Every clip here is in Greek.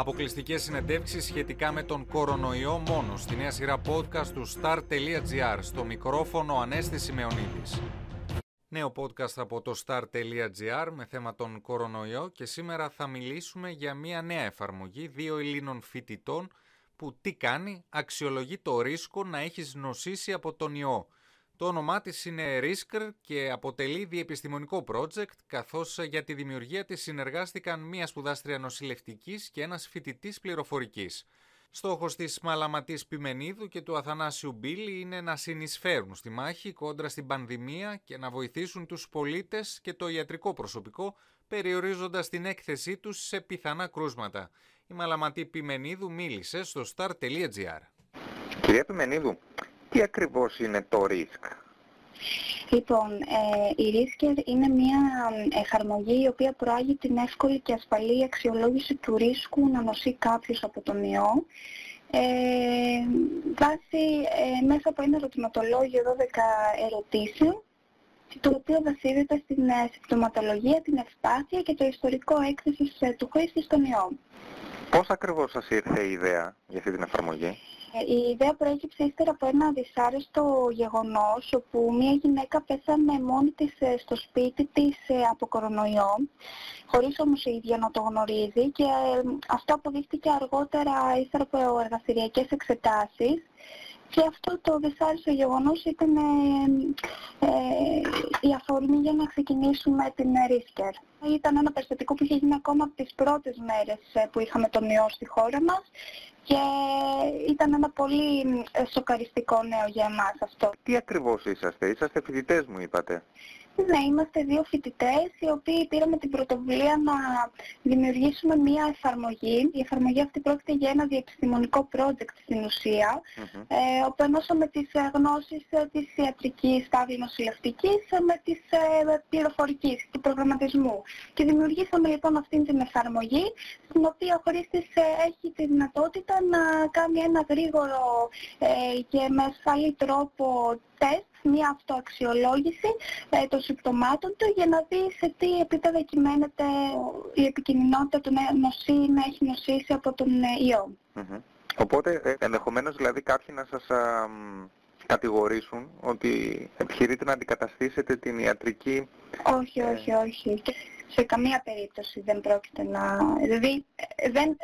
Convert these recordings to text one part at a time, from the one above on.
Αποκλειστικές συνεντεύξεις σχετικά με τον κορονοϊό μόνο στη νέα σειρά podcast του star.gr στο μικρόφωνο Ανέστη Σημεωνίδης. Νέο podcast από το star.gr με θέμα τον κορονοϊό και σήμερα θα μιλήσουμε για μια νέα εφαρμογή δύο Ελλήνων φοιτητών που τι κάνει, αξιολογεί το ρίσκο να έχεις νοσήσει από τον ιό. Το όνομά της είναι Risker και αποτελεί διεπιστημονικό project, καθώς για τη δημιουργία της συνεργάστηκαν μία σπουδάστρια νοσηλευτικής και ένας φοιτητής πληροφορικής. Στόχος της Μαλαματής Πιμενίδου και του Αθανάσιου Μπίλη είναι να συνεισφέρουν στη μάχη κόντρα στην πανδημία και να βοηθήσουν τους πολίτες και το ιατρικό προσωπικό, περιορίζοντας την έκθεσή τους σε πιθανά κρούσματα. Η Μαλαματή Πιμενίδου μίλησε στο star.gr. Κυρία Πιμενίδου, τι ακριβώς είναι το RISK? Λοιπόν, ε, η Risker είναι μια εφαρμογή η οποία προάγει την εύκολη και ασφαλή αξιολόγηση του ρίσκου να νοσεί κάποιος από τον ιό ε, βάσει, ε, μέσα από ένα ερωτηματολόγιο 12 ερωτήσεων το οποίο βασίζεται στην ε, συμπτωματολογία, την ευπάθεια και το ιστορικό έκθεσης ε, του χρήστη στον ιό. Πώς ακριβώς σας ήρθε η ιδέα για αυτή την εφαρμογή; Ε, η ιδέα προέκυψε ύστερα από ένα δυσάρεστο γεγονός όπου μια γυναίκα πέθανε μόνη της ε, στο σπίτι της ε, από κορονοϊό χωρίς όμως η ίδια να το γνωρίζει και αυτό αποδείχτηκε αργότερα ύστερα από εργαστηριακές εξετάσεις και αυτό το δυσάρεστο γεγονός ήταν ε, ε, η αφορμή για να ξεκινήσουμε την Ρίσκερ. Ήταν ένα περιστατικό που είχε γίνει ακόμα από τις πρώτες μέρες που είχαμε τον ιό στη χώρα μας και ήταν ένα πολύ ε, σοκαριστικό νέο για εμάς αυτό. Τι ακριβώς είσαστε, είσαστε φοιτητές μου είπατε. Ναι, είμαστε δύο φοιτητές οι οποίοι πήραμε την πρωτοβουλία να δημιουργήσουμε μία εφαρμογή. Η εφαρμογή αυτή πρόκειται για ένα διεπιστημονικό project στην ουσία, mm-hmm. ε, όπου ενώσαμε τις ε, γνώσεις ε, της ιατρικής, τάβλη νοσηλευτικής ε, με τις ε, πληροφορικής, του προγραμματισμού. Και δημιουργήσαμε λοιπόν αυτή την εφαρμογή, στην οποία ο χρήστης έχει τη δυνατότητα να κάνει ένα γρήγορο και με ασφαλή τρόπο τεστ μια αυτοαξιολόγηση ε, των συμπτωμάτων του για να δει σε τι επίπεδο κυμαίνεται η επικοινωνιότητα του νοσή να έχει νοσήσει από τον ε, ιό. Οπότε ε, ενδεχομένως δηλαδή κάποιοι να σας α, κατηγορήσουν ότι επιχειρείτε να αντικαταστήσετε την ιατρική... Όχι, όχι, όχι. Σε καμία περίπτωση δεν πρόκειται να... Δηλαδή δεν,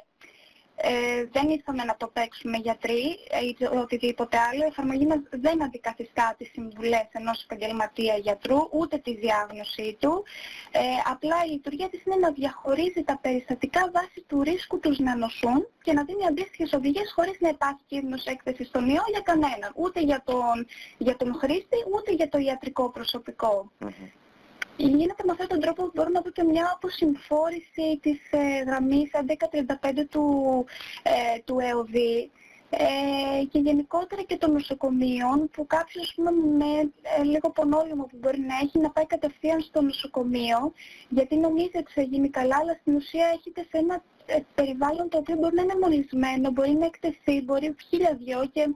ε, δεν ήρθαμε να το παίξουμε γιατροί ή οτιδήποτε άλλο. Η εφαρμογή μας δεν αντικαθιστά τις συμβουλές ενός επαγγελματία γιατρού, ούτε τη διάγνωσή του. Ε, απλά η λειτουργία της είναι να διαχωρίζει τα περιστατικά βάσει του ρίσκου τους να νοσούν και να δίνει αντίστοιχες οδηγίες χωρίς να υπάρχει κίνδυνος έκθεση στον ιό για κανέναν. Ούτε για τον, για τον χρήστη, ούτε για το ιατρικό προσωπικό. Γίνεται με αυτόν τον τρόπο που μπορούμε να δούμε και μια αποσυμφόρηση της ε, γραμμής 1135 του, ε, του ΕΟΔ ε, και γενικότερα και των νοσοκομείων που κάποιος πούμε, με ε, λίγο πονόλυμο που μπορεί να έχει να πάει κατευθείαν στο νοσοκομείο γιατί νομίζει ότι θα γίνει καλά αλλά στην ουσία έχετε σε ένα ε, περιβάλλον το οποίο μπορεί να είναι μολυσμένο, μπορεί να εκτεθεί, μπορεί χίλια δυο και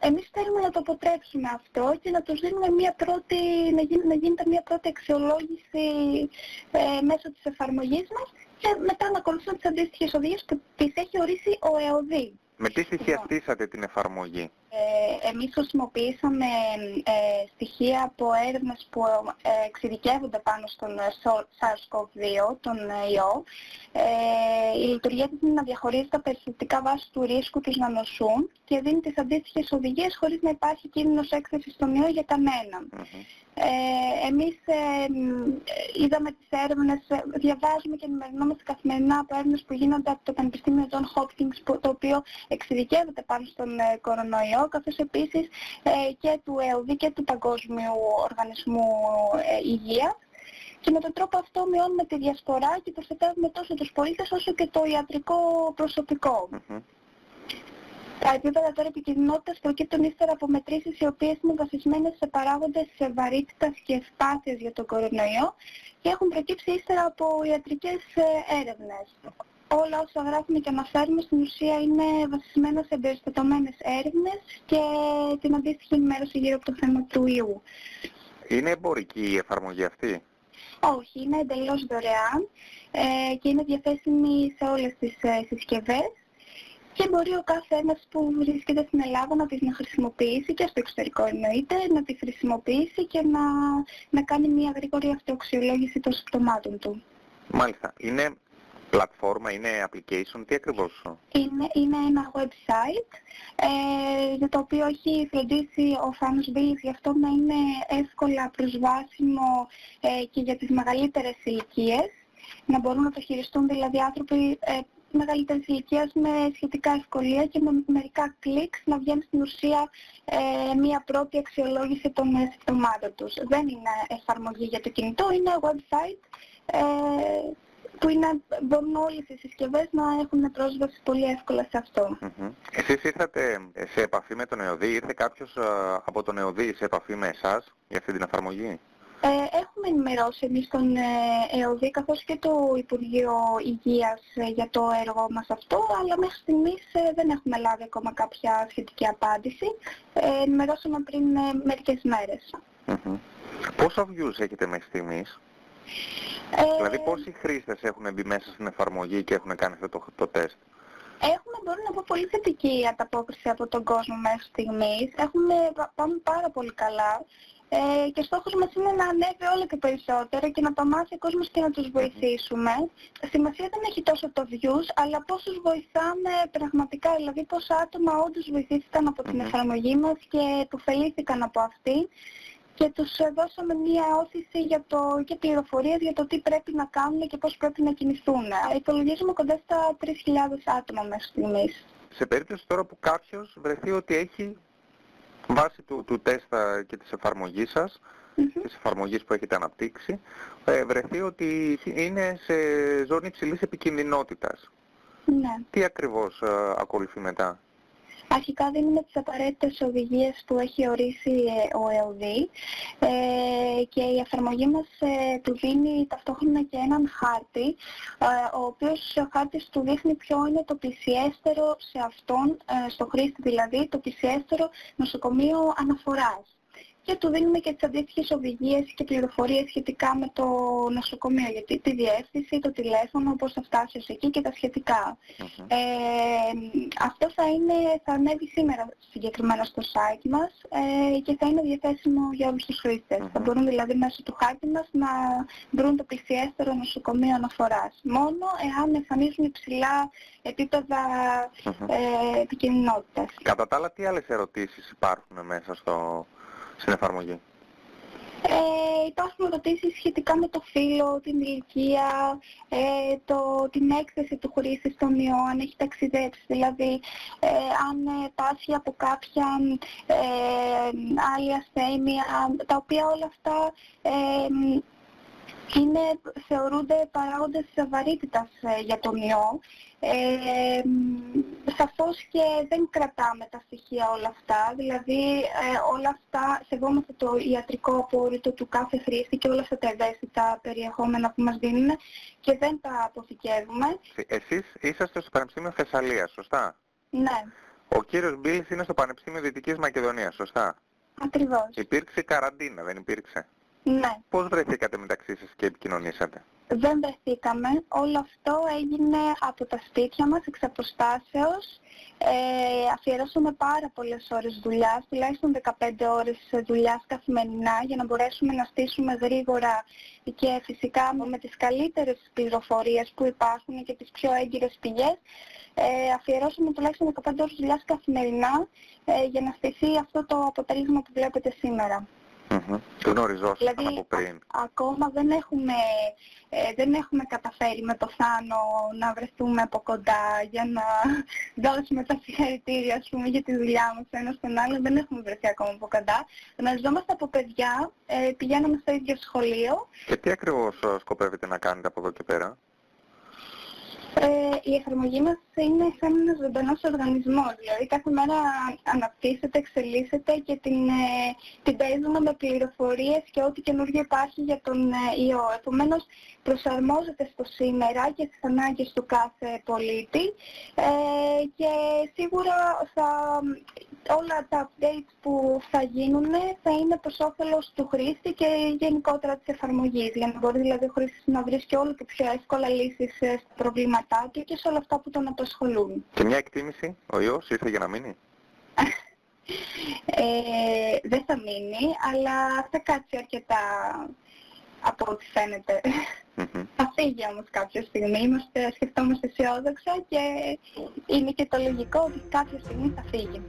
εμείς θέλουμε να το αποτρέψουμε αυτό και να τους δίνουμε μια πρώτη, να, γίνει, να γίνεται μια πρώτη αξιολόγηση ε, μέσω της εφαρμογής μας και μετά να ακολουθούμε τις αντίστοιχες οδηγίες που τις έχει ορίσει ο ΕΟΔΗ. Με τι στοιχειαστήσατε την εφαρμογή; Ε, εμείς χρησιμοποιήσαμε ε, στοιχεία από έρευνες που ε, εξειδικεύονται πάνω στον ε, SARS-CoV-2, τον ιό. Ε, η λειτουργία της είναι να διαχωρίζει τα περιστατικά βάσης του ρίσκου τους να νοσούν και δίνει τις αντίστοιχες οδηγίες χωρίς να υπάρχει κίνδυνος έκθεσης στον ιό για κανέναν. Ε, εμείς ε, είδαμε τις έρευνες, ε, διαβάζουμε και ενημερωνόμαστε καθημερινά από έρευνες που γίνονται από το Πανεπιστήμιο John Hopkins, το οποίο εξειδικεύεται πάνω στον ε, κορονοϊό, καθώς επίσης ε, και του ΕΟΔ και του Παγκόσμιου Οργανισμού ε, Υγείας. Και με τον τρόπο αυτό μειώνουμε τη διασπορά και προστατεύουμε τόσο τους πολίτες όσο και το ιατρικό προσωπικό. Τα επίπεδα τώρα επικινδυνότητας προκύπτουν ύστερα από μετρήσεις οι οποίες είναι βασισμένες σε παράγοντες σε βαρύτητας και ευπάθειας για τον κορονοϊό και έχουν προκύψει ύστερα από ιατρικές ε, έρευνες. Όλα όσα γράφουμε και αναφέρουμε στην ουσία είναι βασισμένα σε εμπεριστατωμένες έρευνες και την αντίστοιχη ενημέρωση γύρω από το θέμα του ιού. Είναι εμπορική η εφαρμογή αυτή; Όχι, είναι εντελώς δωρεάν ε, και είναι διαθέσιμη σε όλες τις ε, συσκευές και μπορεί ο κάθε ένας που βρίσκεται στην Ελλάδα να τις να χρησιμοποιήσει και στο εξωτερικό εννοείται, να τη χρησιμοποιήσει και να, να κάνει μια γρήγορη αυτοαξιολόγηση των συμπτωμάτων του. Μάλιστα. Είναι πλατφόρμα, είναι application, τι ακριβώς. Είναι, είναι ένα website ε, για το οποίο έχει φροντίσει ο Φάνος Μπίλης γι' αυτό να είναι εύκολα προσβάσιμο ε, και για τις μεγαλύτερες ηλικίες να μπορούν να το χειριστούν δηλαδή άνθρωποι ε, μεγαλύτερης ηλικίας με σχετικά ευκολία και με μερικά κλικς να βγαίνει στην ουσία ε, μια πρώτη αξιολόγηση των συμπτωμάτων τους. Δεν είναι εφαρμογή για το κινητό, είναι website ε, που είναι, μπορούν όλες οι συσκευές να έχουν πρόσβαση πολύ εύκολα σε αυτό. Mm-hmm. Εσείς ήρθατε σε επαφή με τον ΕΟΔΗ, ήρθε κάποιος ε, από τον ΕΟΔΗ σε επαφή με εσάς για αυτή την εφαρμογή; Ε, έχουμε ενημερώσει εμείς τον ε, ΕΟΔΗ καθώς και το Υπουργείο Υγείας ε, για το έργο μας αυτό, αλλά μέχρι στιγμής δεν έχουμε λάβει ακόμα κάποια σχετική απάντηση. ενημερώσαμε πριν μερικές μέρες. Mm-hmm. Πόσα views έχετε μέχρι στιγμής; Δηλαδή πόσοι χρήστες έχουν μπει μέσα στην εφαρμογή και έχουν κάνει αυτό το, το τεστ; Έχουμε, μπορώ να πω, πολύ θετική ανταπόκριση από τον κόσμο μέχρι στιγμής. Έχουμε, πάμε πάρα πολύ καλά. Ε, και στόχος μας είναι να ανέβει όλο και περισσότερο και να το μάθει ο κόσμος και να τους βοηθήσουμε. Σημασία δεν έχει τόσο το views, αλλά πόσους βοηθάμε πραγματικά, δηλαδή πόσα άτομα όντως βοηθήθηκαν από την εφαρμογή μας και υποφελήθηκαν από αυτή και τους δώσαμε μία όθηση για το, και πληροφορίες για το τι πρέπει να κάνουν και πώς πρέπει να κινηθούν. Υπολογίζουμε κοντά στα 3.000 άτομα μέχρι στιγμής. Σε περίπτωση τώρα που κάποιος βρεθεί ότι έχει βάσει του, του τεστ και της εφαρμογής σας, mm-hmm. της εφαρμογής που έχετε αναπτύξει, ε, βρεθεί ότι είναι σε ζώνη υψηλής επικινδυνότητας. Ναι. Τι ακριβώς ε, ακολουθεί μετά; Αρχικά δίνουμε τις απαραίτητες οδηγίες που έχει ορίσει ε, ο ΕΟΔΗ ε, και η εφαρμογή μας ε, του δίνει ταυτόχρονα και έναν χάρτη, ο οποίος ο χάρτης του δείχνει ποιο είναι το πλησιέστερο σε αυτόν, στο χρήστη δηλαδή, το πλησιέστερο νοσοκομείο αναφοράς και του δίνουμε και τις αντίστοιχες οδηγίες και πληροφορίες σχετικά με το νοσοκομείο, γιατί τη διεύθυνση, το τηλέφωνο, πώς θα φτάσεις εκεί και τα σχετικα Ε, αυτό θα, είναι, θα ανέβει σήμερα συγκεκριμένα στο site μας ε, και θα είναι διαθέσιμο για όλους τους χρηστες Θα μπορούν δηλαδή μέσω του χάρτη μας να βρουν το πλησιέστερο νοσοκομείο αναφοράς. Μόνο εάν εμφανίζουν υψηλά επίπεδα ε, επικοινωνότητας. Κατά τα άλλα, τι άλλες ερωτήσεις υπάρχουν μέσα στο, στην εφαρμογή. Ε, υπάρχουν ερωτήσεις σχετικά με το φύλλο, την ηλικία, ε, το, την έκθεση του χρήστη στον ιό, αν έχει ταξιδέψει, δηλαδή ε, αν ε, πάσει από κάποια ε, άλλη ασθένεια, τα οποία όλα αυτά ε, είναι, θεωρούνται παράγοντες βαρύτητας ε, για τον ιό. Ε, σαφώς και δεν κρατάμε τα στοιχεία όλα αυτά, δηλαδή ε, όλα αυτά σεβόμαστε το ιατρικό απόρριτο του κάθε χρήστη και όλα αυτά τα ευαίσθητα περιεχόμενα που μας δίνουν και δεν τα αποθηκεύουμε. Εσείς είσαστε στο Πανεπιστήμιο Θεσσαλίας, σωστά; Ναι. Ο κύριος Μπίλης είναι στο Πανεπιστήμιο Δυτικής Μακεδονίας, σωστά; Ακριβώς. Υπήρξε καραντίνα, δεν υπήρξε; Ναι. Πώς βρεθήκατε μεταξύ σας και επικοινωνήσατε; Δεν βρεθήκαμε. Όλο αυτό έγινε από τα σπίτια μας, εξ αποστάσεως. Ε, αφιερώσαμε πάρα πολλές ώρες δουλειάς, τουλάχιστον 15 ώρες δουλειάς καθημερινά για να μπορέσουμε να στήσουμε γρήγορα και φυσικά με τις καλύτερες πληροφορίες που υπάρχουν και τις πιο έγκυρες πηγές ε, αφιερώσαμε τουλάχιστον 15 ώρες δουλειάς καθημερινά ε, για να στηθεί αυτό το αποτέλεσμα που βλέπετε σήμερα. Mm-hmm. Γνωριζόσασταν δηλαδή, από πριν. ακόμα δεν έχουμε, ε, δεν έχουμε καταφέρει με το Θάνο να βρεθούμε από κοντά για να δώσουμε τα συγχαρητήρια ας πούμε, για τη δουλειά μας ένα στον άλλο. Δεν έχουμε βρεθεί ακόμα από κοντά. Γνωριζόμαστε από παιδιά, ε, πηγαίνουμε στο ίδιο σχολείο. Και τι ακριβώς ε, σκοπεύετε να κάνετε από εδώ και πέρα; Ε, η εφαρμογή μας είναι σαν ένας ζωντανός οργανισμός, δηλαδή κάθε μέρα αναπτύσσεται, εξελίσσεται και την, ε, την παίζουμε με πληροφορίες και ό,τι καινούργιο υπάρχει για τον ε, ιό. Επομένως προσαρμόζεται στο σήμερα και στις ανάγκες του κάθε πολίτη ε, και σίγουρα θα, όλα τα updates που θα γίνουν θα είναι προς όφελος του χρήστη και γενικότερα της εφαρμογής, για να μπορεί δηλαδή ο χρήστης να βρίσκει όλο και πιο εύκολα λύσεις στα προβλήματά του και σε όλα αυτά που τον απασχολούν. Και μια εκτίμηση, ο ιός ήρθε για να μείνει; ε, δεν θα μείνει, αλλά θα κάτσει αρκετά από ό,τι φαίνεται. Θα φύγει όμως κάποια στιγμή, είμαστε, σκεφτόμαστε αισιόδοξα και είναι και το λογικό ότι κάποια στιγμή θα φύγει.